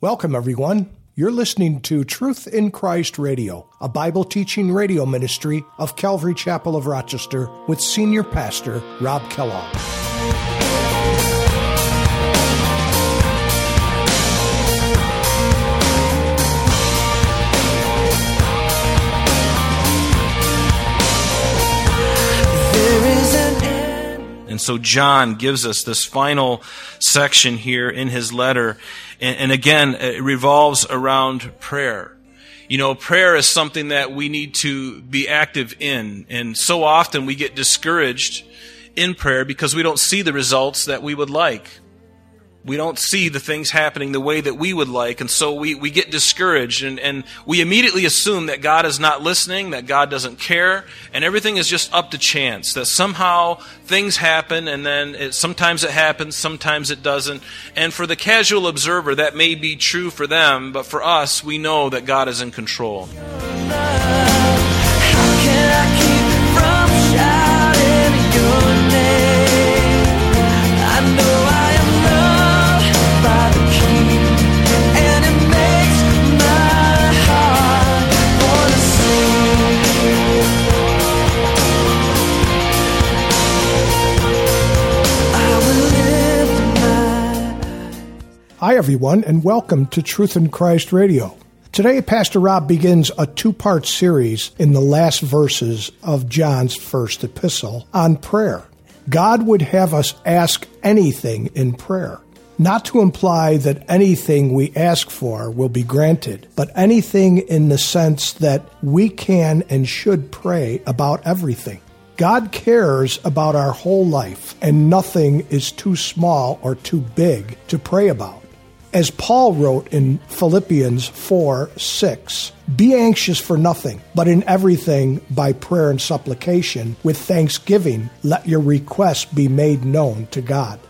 Welcome, everyone. You're listening to Truth in Christ Radio, a Bible teaching radio ministry of Calvary Chapel of Rochester with Senior Pastor Rob Kellogg. And so John gives us this final section here in his letter. And, and, again, it revolves around prayer. You know, prayer is something that we need to be active in. And so often we get discouraged in prayer because we don't see the results that we would like we don't see the things happening the way that we would like, and so we, we get discouraged, and, and we immediately assume that God is not listening, that God doesn't care, and everything is just up to chance, that somehow things happen, and then it, sometimes it happens, sometimes it doesn't. And for the casual observer, that may be true for them, but for us, we know that God is in control. Hi, everyone, and welcome to Truth in Christ Radio. Today, Pastor Rob begins a two part series in the last verses of John's first epistle on prayer. God would have us ask anything in prayer, not to imply that anything we ask for will be granted, but anything in the sense that we can and should pray about everything. God cares about our whole life, and nothing is too small or too big to pray about. As Paul wrote in Philippians 4 6, be anxious for nothing, but in everything by prayer and supplication, with thanksgiving, let your requests be made known to God.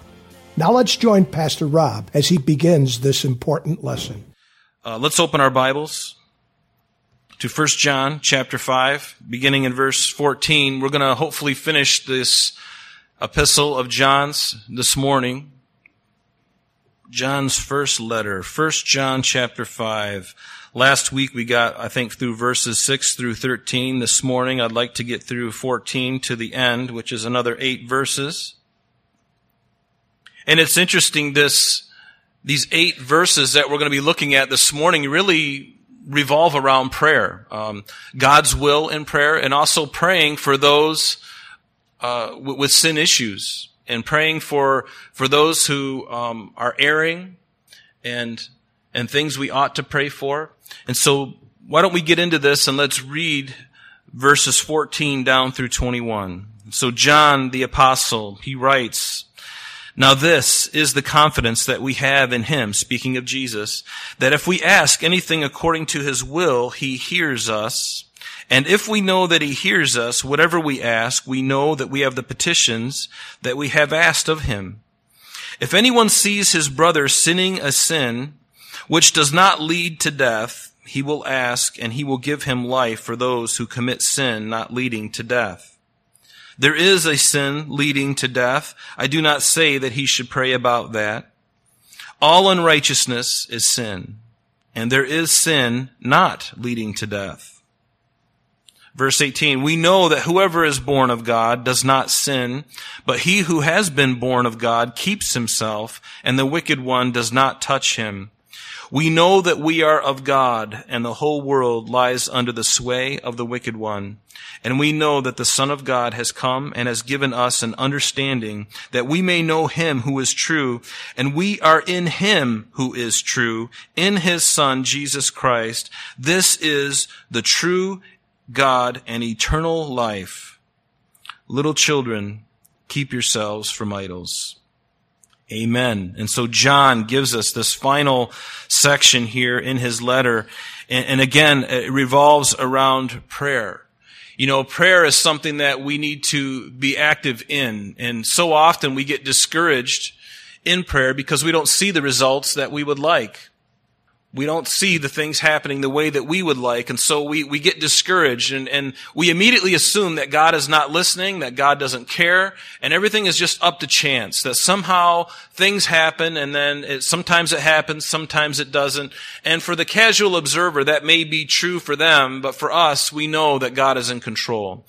Now let's join Pastor Rob as he begins this important lesson. Uh, let's open our Bibles to 1 John chapter 5, beginning in verse 14. We're going to hopefully finish this epistle of John's this morning. John's first letter, 1 John chapter 5. Last week we got, I think, through verses 6 through 13. This morning I'd like to get through 14 to the end, which is another eight verses. And it's interesting this, these eight verses that we're going to be looking at this morning really revolve around prayer. Um, God's will in prayer and also praying for those uh, with sin issues and praying for for those who um, are erring and and things we ought to pray for. And so, why don't we get into this and let's read verses 14 down through 21. So John the apostle, he writes, now this is the confidence that we have in him, speaking of Jesus, that if we ask anything according to his will, he hears us. And if we know that he hears us, whatever we ask, we know that we have the petitions that we have asked of him. If anyone sees his brother sinning a sin which does not lead to death, he will ask and he will give him life for those who commit sin not leading to death. There is a sin leading to death. I do not say that he should pray about that. All unrighteousness is sin, and there is sin not leading to death. Verse 18, we know that whoever is born of God does not sin, but he who has been born of God keeps himself, and the wicked one does not touch him. We know that we are of God, and the whole world lies under the sway of the wicked one. And we know that the Son of God has come and has given us an understanding that we may know him who is true, and we are in him who is true, in his Son, Jesus Christ. This is the true God and eternal life. Little children, keep yourselves from idols. Amen. And so John gives us this final section here in his letter. And, again, it revolves around prayer. You know, prayer is something that we need to be active in. And so often we get discouraged in prayer because we don't see the results that we would like we don't see the things happening the way that we would like, and so we, we get discouraged, and, and we immediately assume that God is not listening, that God doesn't care, and everything is just up to chance, that somehow things happen, and then it, sometimes it happens, sometimes it doesn't, and for the casual observer, that may be true for them, but for us, we know that God is in control.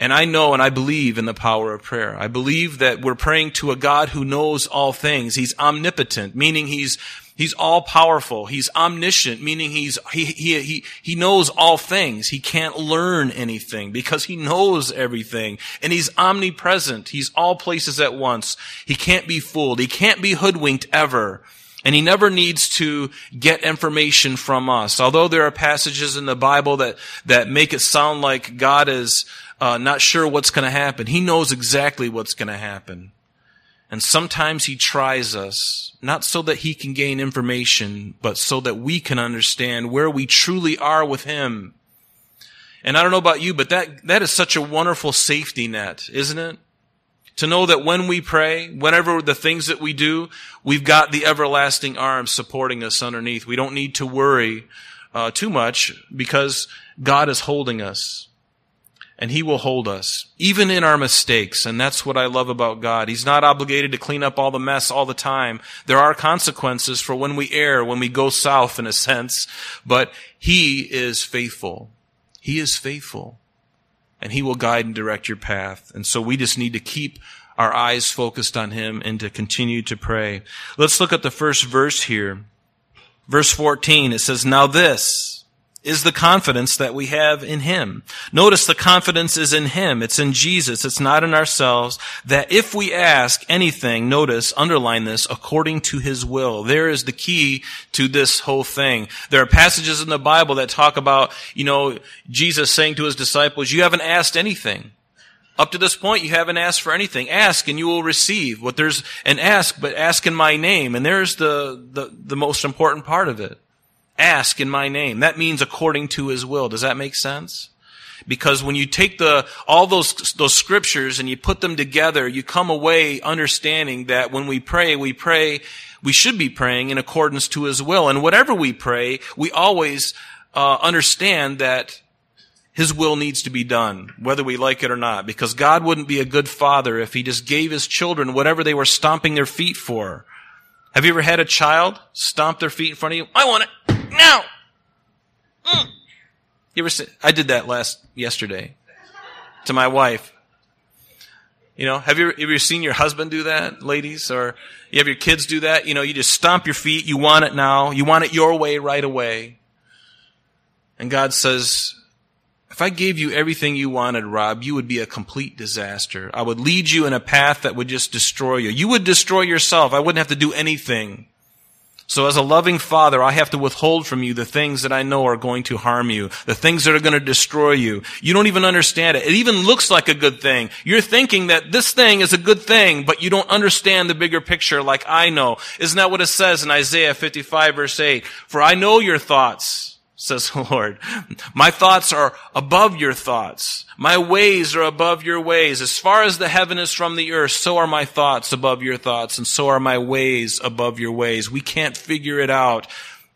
And I know and I believe in the power of prayer. I believe that we're praying to a God who knows all things. He's omnipotent, meaning he's He's all powerful. He's omniscient, meaning he's, he, he, he, he knows all things. He can't learn anything because he knows everything. And he's omnipresent. He's all places at once. He can't be fooled. He can't be hoodwinked ever. And he never needs to get information from us. Although there are passages in the Bible that, that make it sound like God is uh, not sure what's going to happen. He knows exactly what's going to happen. And sometimes he tries us, not so that he can gain information, but so that we can understand where we truly are with him. And I don't know about you, but that, that is such a wonderful safety net, isn't it? To know that when we pray, whenever the things that we do, we've got the everlasting arms supporting us underneath. We don't need to worry uh, too much because God is holding us and he will hold us, even in our mistakes. And that's what I love about God. He's not obligated to clean up all the mess all the time. There are consequences for when we err, when we go south in a sense, but he is faithful. He is faithful. And he will guide and direct your path. And so we just need to keep our eyes focused on him and to continue to pray. Let's look at the first verse here. Verse 14, it says, Now this, is the confidence that we have in Him. Notice the confidence is in Him. It's in Jesus. It's not in ourselves. That if we ask anything, notice, underline this, according to His will. There is the key to this whole thing. There are passages in the Bible that talk about, you know, Jesus saying to His disciples, you haven't asked anything. Up to this point, you haven't asked for anything. Ask and you will receive. What there's an ask, but ask in my name. And there's the, the, the most important part of it. Ask in my name. That means according to his will. Does that make sense? Because when you take the, all those, those scriptures and you put them together, you come away understanding that when we pray, we pray, we should be praying in accordance to his will. And whatever we pray, we always uh, understand that his will needs to be done, whether we like it or not, because God wouldn't be a good father if he just gave his children whatever they were stomping their feet for. Have you ever had a child stomp their feet in front of you? I want it now. Mm. You ever? See, I did that last yesterday to my wife. You know, have you, have you seen your husband do that, ladies? Or you have your kids do that? You know, you just stomp your feet. You want it now. You want it your way right away. And God says, if I gave you everything you wanted, Rob, you would be a complete disaster. I would lead you in a path that would just destroy you. You would destroy yourself. I wouldn't have to do anything. So as a loving father, I have to withhold from you the things that I know are going to harm you, the things that are going to destroy you. You don't even understand it. It even looks like a good thing. You're thinking that this thing is a good thing, but you don't understand the bigger picture like I know. Isn't that what it says in Isaiah 55 verse 8? For I know your thoughts says the Lord. My thoughts are above your thoughts. My ways are above your ways. As far as the heaven is from the earth, so are my thoughts above your thoughts, and so are my ways above your ways. We can't figure it out.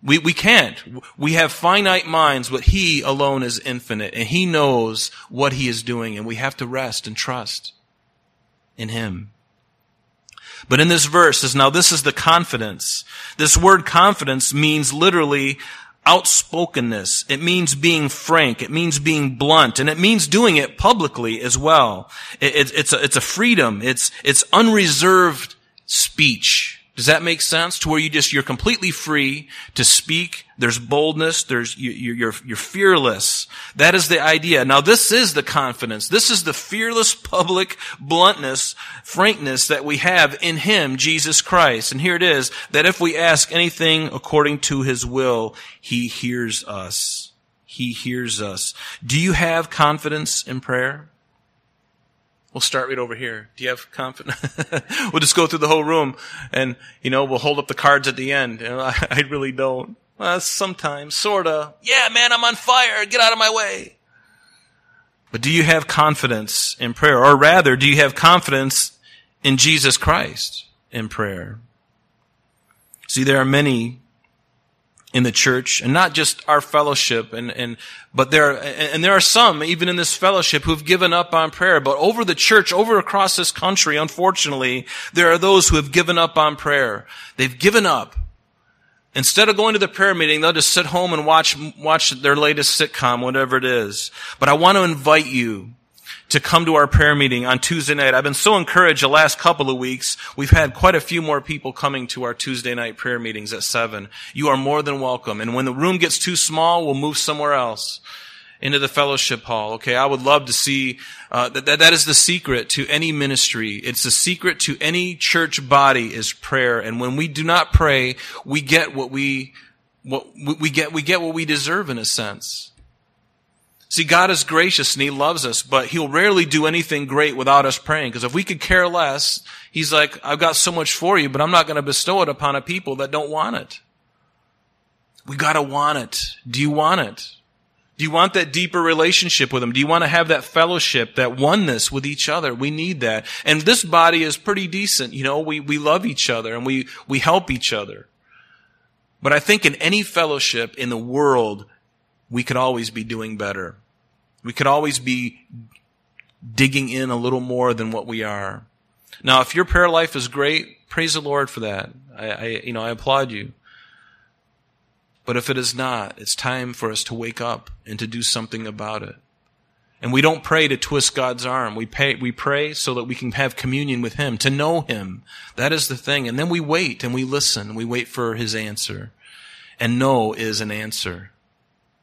We, we can't. We have finite minds, but He alone is infinite, and He knows what He is doing, and we have to rest and trust in Him. But in this verse is now this is the confidence. This word confidence means literally outspokenness. It means being frank. It means being blunt. And it means doing it publicly as well. It, it, it's, a, it's a freedom. It's, it's unreserved speech. Does that make sense? To where you just, you're completely free to speak. There's boldness. There's, you, you're, you're fearless. That is the idea. Now this is the confidence. This is the fearless public bluntness, frankness that we have in Him, Jesus Christ. And here it is, that if we ask anything according to His will, He hears us. He hears us. Do you have confidence in prayer? We'll start right over here. Do you have confidence? we'll just go through the whole room and, you know, we'll hold up the cards at the end. You know, I, I really don't. Well, sometimes, sorta. Yeah, man, I'm on fire. Get out of my way. But do you have confidence in prayer? Or rather, do you have confidence in Jesus Christ in prayer? See, there are many in the church and not just our fellowship and, and but there and there are some even in this fellowship who've given up on prayer. But over the church over across this country unfortunately there are those who have given up on prayer. They've given up. Instead of going to the prayer meeting they'll just sit home and watch watch their latest sitcom whatever it is. But i want to invite you to come to our prayer meeting on Tuesday night. I've been so encouraged the last couple of weeks. We've had quite a few more people coming to our Tuesday night prayer meetings at 7. You are more than welcome. And when the room gets too small, we'll move somewhere else into the fellowship hall. Okay, I would love to see uh, that, that. That is the secret to any ministry. It's the secret to any church body is prayer. And when we do not pray, we get what we what we get. We get what we deserve in a sense. See, God is gracious and He loves us, but He'll rarely do anything great without us praying. Because if we could care less, He's like, I've got so much for you, but I'm not going to bestow it upon a people that don't want it. We gotta want it. Do you want it? Do you want that deeper relationship with Him? Do you want to have that fellowship, that oneness with each other? We need that. And this body is pretty decent. You know, we, we love each other and we, we help each other. But I think in any fellowship in the world, we could always be doing better. We could always be digging in a little more than what we are. Now, if your prayer life is great, praise the Lord for that. I, I, you know, I applaud you. But if it is not, it's time for us to wake up and to do something about it. And we don't pray to twist God's arm. We pray, we pray so that we can have communion with Him, to know Him. That is the thing. And then we wait and we listen. We wait for His answer. And no is an answer.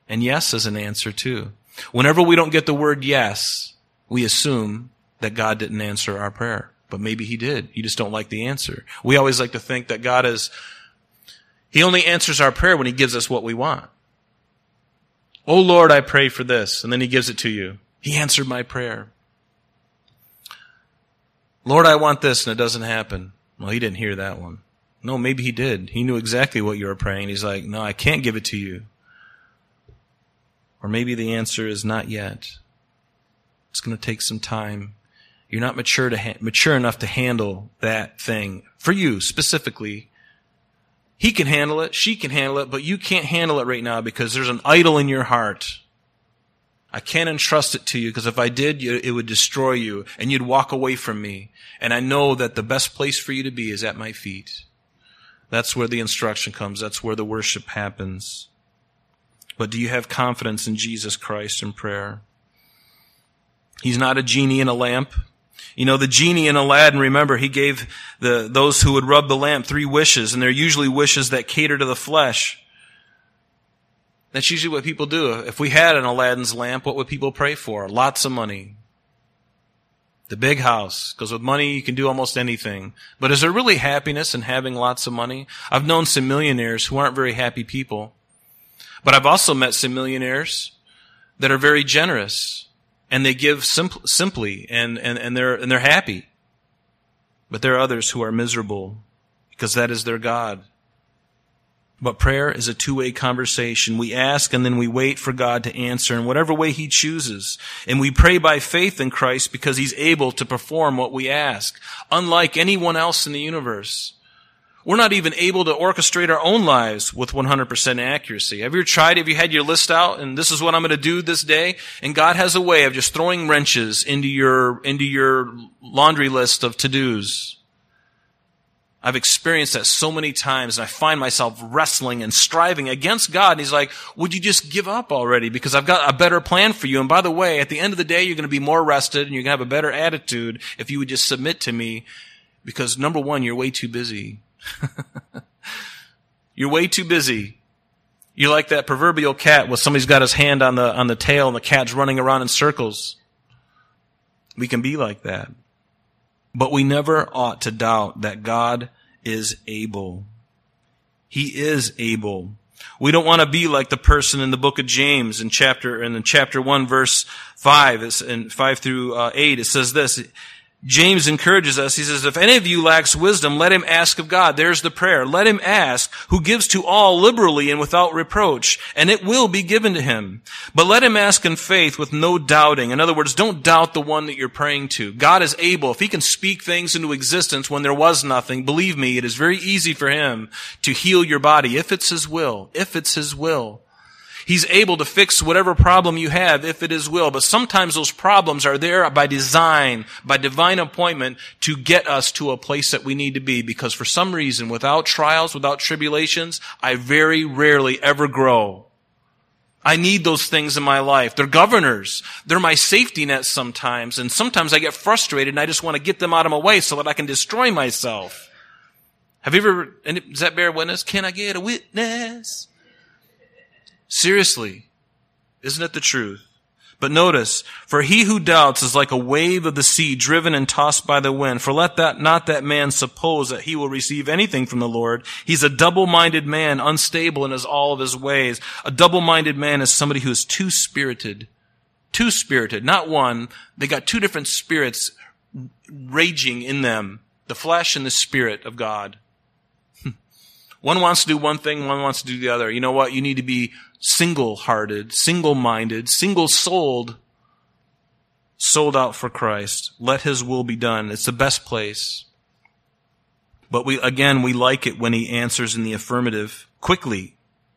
And yes is an answer too. Whenever we don't get the word yes, we assume that God didn't answer our prayer. But maybe he did. You just don't like the answer. We always like to think that God is, he only answers our prayer when he gives us what we want. Oh Lord, I pray for this. And then he gives it to you. He answered my prayer. Lord, I want this and it doesn't happen. Well, he didn't hear that one. No, maybe he did. He knew exactly what you were praying. He's like, no, I can't give it to you. Or maybe the answer is not yet. It's going to take some time. You're not mature to ha- mature enough to handle that thing for you specifically. He can handle it, she can handle it, but you can't handle it right now because there's an idol in your heart. I can't entrust it to you because if I did, it would destroy you and you'd walk away from me. And I know that the best place for you to be is at my feet. That's where the instruction comes. That's where the worship happens. But do you have confidence in Jesus Christ in prayer? He's not a genie in a lamp. You know, the genie in Aladdin, remember, he gave the, those who would rub the lamp three wishes, and they're usually wishes that cater to the flesh. That's usually what people do. If we had an Aladdin's lamp, what would people pray for? Lots of money. The big house. Because with money, you can do almost anything. But is there really happiness in having lots of money? I've known some millionaires who aren't very happy people. But I've also met some millionaires that are very generous and they give simp- simply and, and, and they're, and they're happy. But there are others who are miserable because that is their God. But prayer is a two-way conversation. We ask and then we wait for God to answer in whatever way He chooses. And we pray by faith in Christ because He's able to perform what we ask, unlike anyone else in the universe. We're not even able to orchestrate our own lives with 100% accuracy. Have you tried? Have you had your list out and this is what I'm going to do this day? And God has a way of just throwing wrenches into your, into your laundry list of to-dos. I've experienced that so many times and I find myself wrestling and striving against God. And He's like, would you just give up already? Because I've got a better plan for you. And by the way, at the end of the day, you're going to be more rested and you're going to have a better attitude if you would just submit to me. Because number one, you're way too busy. You're way too busy. You're like that proverbial cat where somebody's got his hand on the, on the tail and the cat's running around in circles. We can be like that. But we never ought to doubt that God is able. He is able. We don't want to be like the person in the book of James in chapter, in chapter 1 verse 5, and 5 through uh, 8. It says this, James encourages us. He says, if any of you lacks wisdom, let him ask of God. There's the prayer. Let him ask, who gives to all liberally and without reproach, and it will be given to him. But let him ask in faith with no doubting. In other words, don't doubt the one that you're praying to. God is able. If he can speak things into existence when there was nothing, believe me, it is very easy for him to heal your body if it's his will. If it's his will. He's able to fix whatever problem you have if it is will. But sometimes those problems are there by design, by divine appointment to get us to a place that we need to be because for some reason, without trials, without tribulations, I very rarely ever grow. I need those things in my life. They're governors. They're my safety nets sometimes. And sometimes I get frustrated and I just want to get them out of my way so that I can destroy myself. Have you ever, does that bear witness? Can I get a witness? Seriously. Isn't it the truth? But notice, for he who doubts is like a wave of the sea driven and tossed by the wind. For let that, not that man suppose that he will receive anything from the Lord. He's a double-minded man, unstable in his, all of his ways. A double-minded man is somebody who is two-spirited. Two-spirited, not one. They got two different spirits raging in them. The flesh and the spirit of God. One wants to do one thing, one wants to do the other. You know what? You need to be single hearted, single minded, single souled, sold out for Christ. Let his will be done. It's the best place. But we, again, we like it when he answers in the affirmative quickly.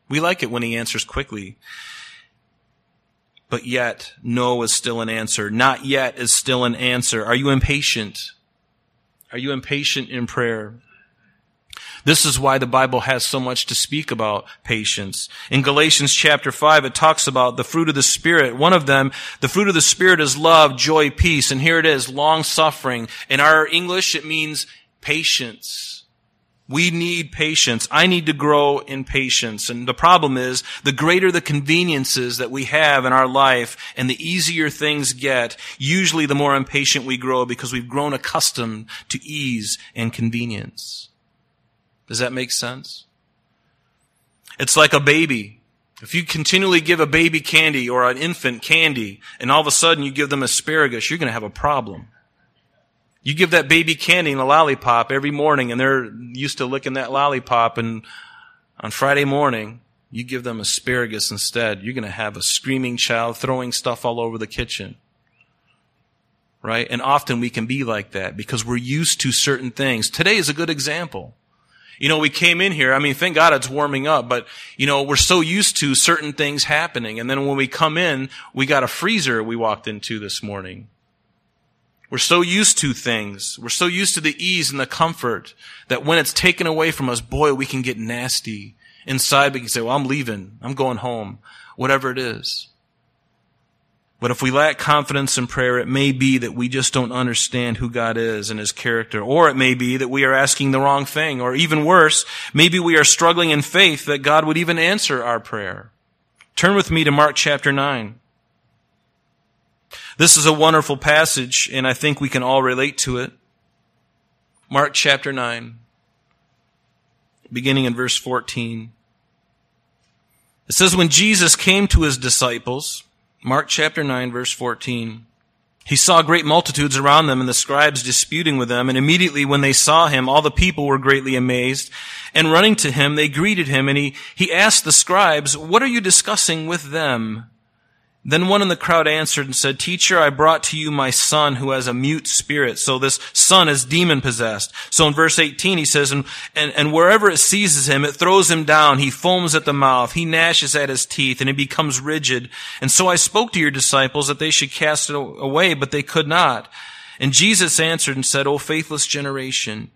We like it when he answers quickly. But yet, no is still an answer. Not yet is still an answer. Are you impatient? Are you impatient in prayer? This is why the Bible has so much to speak about patience. In Galatians chapter 5, it talks about the fruit of the Spirit. One of them, the fruit of the Spirit is love, joy, peace. And here it is, long suffering. In our English, it means patience. We need patience. I need to grow in patience. And the problem is, the greater the conveniences that we have in our life and the easier things get, usually the more impatient we grow because we've grown accustomed to ease and convenience. Does that make sense? It's like a baby. If you continually give a baby candy or an infant candy and all of a sudden you give them asparagus, you're going to have a problem. You give that baby candy and a lollipop every morning and they're used to licking that lollipop and on Friday morning you give them asparagus instead, you're going to have a screaming child throwing stuff all over the kitchen. Right? And often we can be like that because we're used to certain things. Today is a good example. You know, we came in here, I mean, thank God it's warming up, but, you know, we're so used to certain things happening. And then when we come in, we got a freezer we walked into this morning. We're so used to things. We're so used to the ease and the comfort that when it's taken away from us, boy, we can get nasty. Inside, we can say, well, I'm leaving. I'm going home. Whatever it is. But if we lack confidence in prayer, it may be that we just don't understand who God is and His character. Or it may be that we are asking the wrong thing. Or even worse, maybe we are struggling in faith that God would even answer our prayer. Turn with me to Mark chapter 9. This is a wonderful passage, and I think we can all relate to it. Mark chapter 9, beginning in verse 14. It says, When Jesus came to his disciples, Mark chapter 9 verse 14. He saw great multitudes around them and the scribes disputing with them. And immediately when they saw him, all the people were greatly amazed. And running to him, they greeted him. And he, he asked the scribes, what are you discussing with them? Then one in the crowd answered and said, Teacher, I brought to you my son who has a mute spirit. So this son is demon possessed. So in verse 18 he says, and, and, and wherever it seizes him, it throws him down. He foams at the mouth. He gnashes at his teeth and he becomes rigid. And so I spoke to your disciples that they should cast it away, but they could not. And Jesus answered and said, O faithless generation,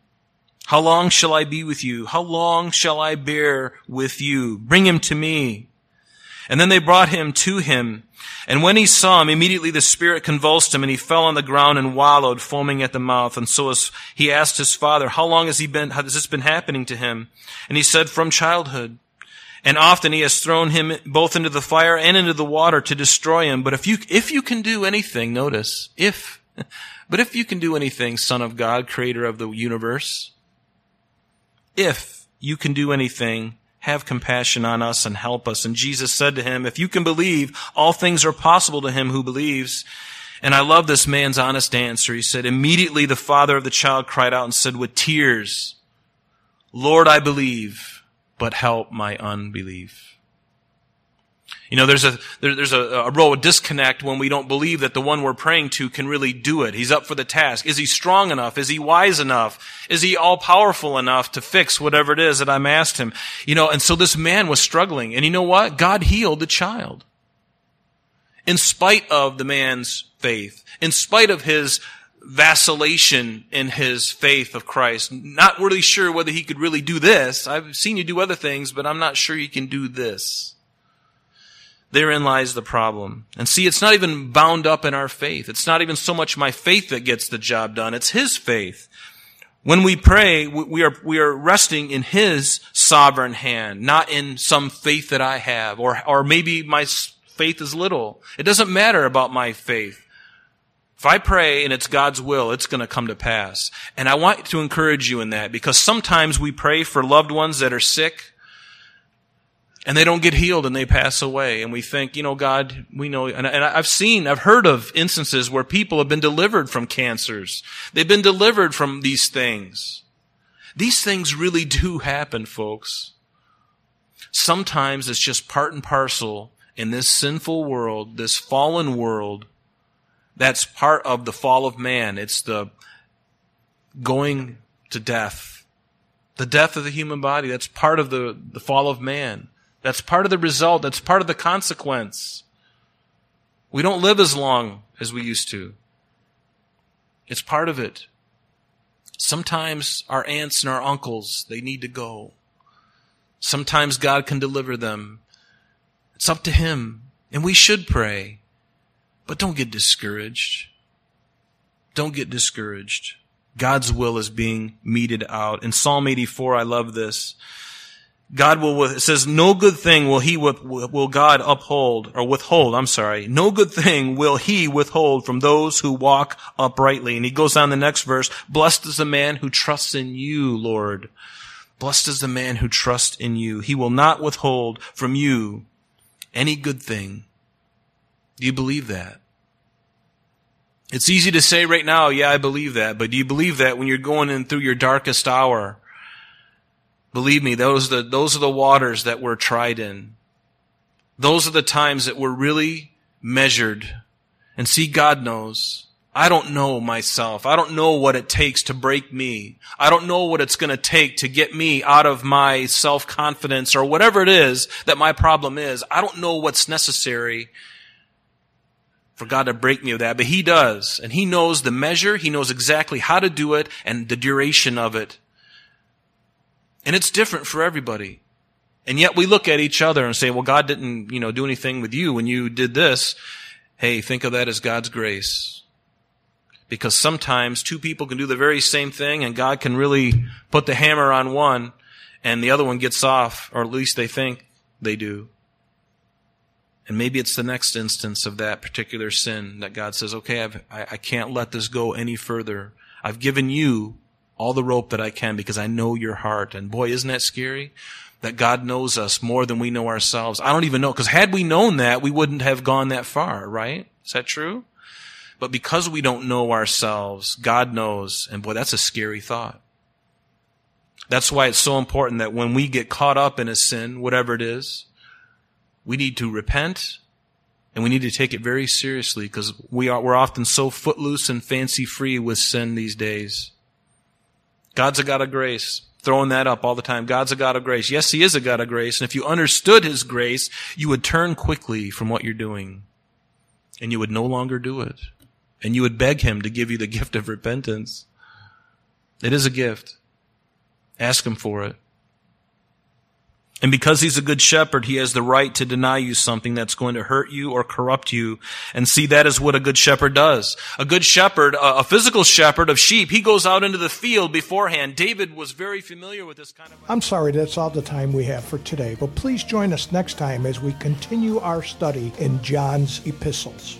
how long shall I be with you? How long shall I bear with you? Bring him to me. And then they brought him to him. And when he saw him, immediately the spirit convulsed him and he fell on the ground and wallowed, foaming at the mouth. And so as he asked his father, how long has he been, how has this been happening to him? And he said, from childhood. And often he has thrown him both into the fire and into the water to destroy him. But if you, if you can do anything, notice, if, but if you can do anything, son of God, creator of the universe, if you can do anything, have compassion on us and help us. And Jesus said to him, if you can believe, all things are possible to him who believes. And I love this man's honest answer. He said, Immediately the father of the child cried out and said with tears, Lord, I believe, but help my unbelief. You know, there's a there, there's a, a real disconnect when we don't believe that the one we're praying to can really do it. He's up for the task. Is he strong enough? Is he wise enough? Is he all powerful enough to fix whatever it is that I'm asked him? You know, and so this man was struggling, and you know what? God healed the child, in spite of the man's faith, in spite of his vacillation in his faith of Christ. Not really sure whether he could really do this. I've seen you do other things, but I'm not sure you can do this. Therein lies the problem. And see, it's not even bound up in our faith. It's not even so much my faith that gets the job done. It's His faith. When we pray, we are, we are resting in His sovereign hand, not in some faith that I have, or, or maybe my faith is little. It doesn't matter about my faith. If I pray and it's God's will, it's going to come to pass. And I want to encourage you in that because sometimes we pray for loved ones that are sick and they don't get healed and they pass away. And we think, you know, God, we know, and, and, I've seen, I've heard of instances where people have been delivered from cancers. They've been delivered from these things. These things really do happen, folks. Sometimes it's just part and parcel in this sinful world, this fallen world. That's part of the fall of man. It's the going to death. The death of the human body. That's part of the, the fall of man. That's part of the result. That's part of the consequence. We don't live as long as we used to. It's part of it. Sometimes our aunts and our uncles, they need to go. Sometimes God can deliver them. It's up to Him. And we should pray. But don't get discouraged. Don't get discouraged. God's will is being meted out. In Psalm 84, I love this. God will, it says, no good thing will he, will God uphold, or withhold, I'm sorry. No good thing will he withhold from those who walk uprightly. And he goes on the next verse, blessed is the man who trusts in you, Lord. Blessed is the man who trusts in you. He will not withhold from you any good thing. Do you believe that? It's easy to say right now, yeah, I believe that, but do you believe that when you're going in through your darkest hour? Believe me, those are the, those are the waters that we're tried in. Those are the times that we're really measured. And see, God knows. I don't know myself. I don't know what it takes to break me. I don't know what it's going to take to get me out of my self-confidence or whatever it is that my problem is. I don't know what's necessary for God to break me of that, but He does. And He knows the measure. He knows exactly how to do it and the duration of it. And it's different for everybody. And yet we look at each other and say, well, God didn't, you know, do anything with you when you did this. Hey, think of that as God's grace. Because sometimes two people can do the very same thing and God can really put the hammer on one and the other one gets off, or at least they think they do. And maybe it's the next instance of that particular sin that God says, okay, I've, I, I can't let this go any further. I've given you all the rope that I can because I know your heart. And boy, isn't that scary? That God knows us more than we know ourselves. I don't even know, because had we known that, we wouldn't have gone that far, right? Is that true? But because we don't know ourselves, God knows. And boy, that's a scary thought. That's why it's so important that when we get caught up in a sin, whatever it is, we need to repent and we need to take it very seriously because we are, we're often so footloose and fancy free with sin these days. God's a God of grace. Throwing that up all the time. God's a God of grace. Yes, He is a God of grace. And if you understood His grace, you would turn quickly from what you're doing. And you would no longer do it. And you would beg Him to give you the gift of repentance. It is a gift. Ask Him for it. And because he's a good shepherd, he has the right to deny you something that's going to hurt you or corrupt you. And see, that is what a good shepherd does. A good shepherd, a physical shepherd of sheep, he goes out into the field beforehand. David was very familiar with this kind of. I'm sorry, that's all the time we have for today, but please join us next time as we continue our study in John's epistles.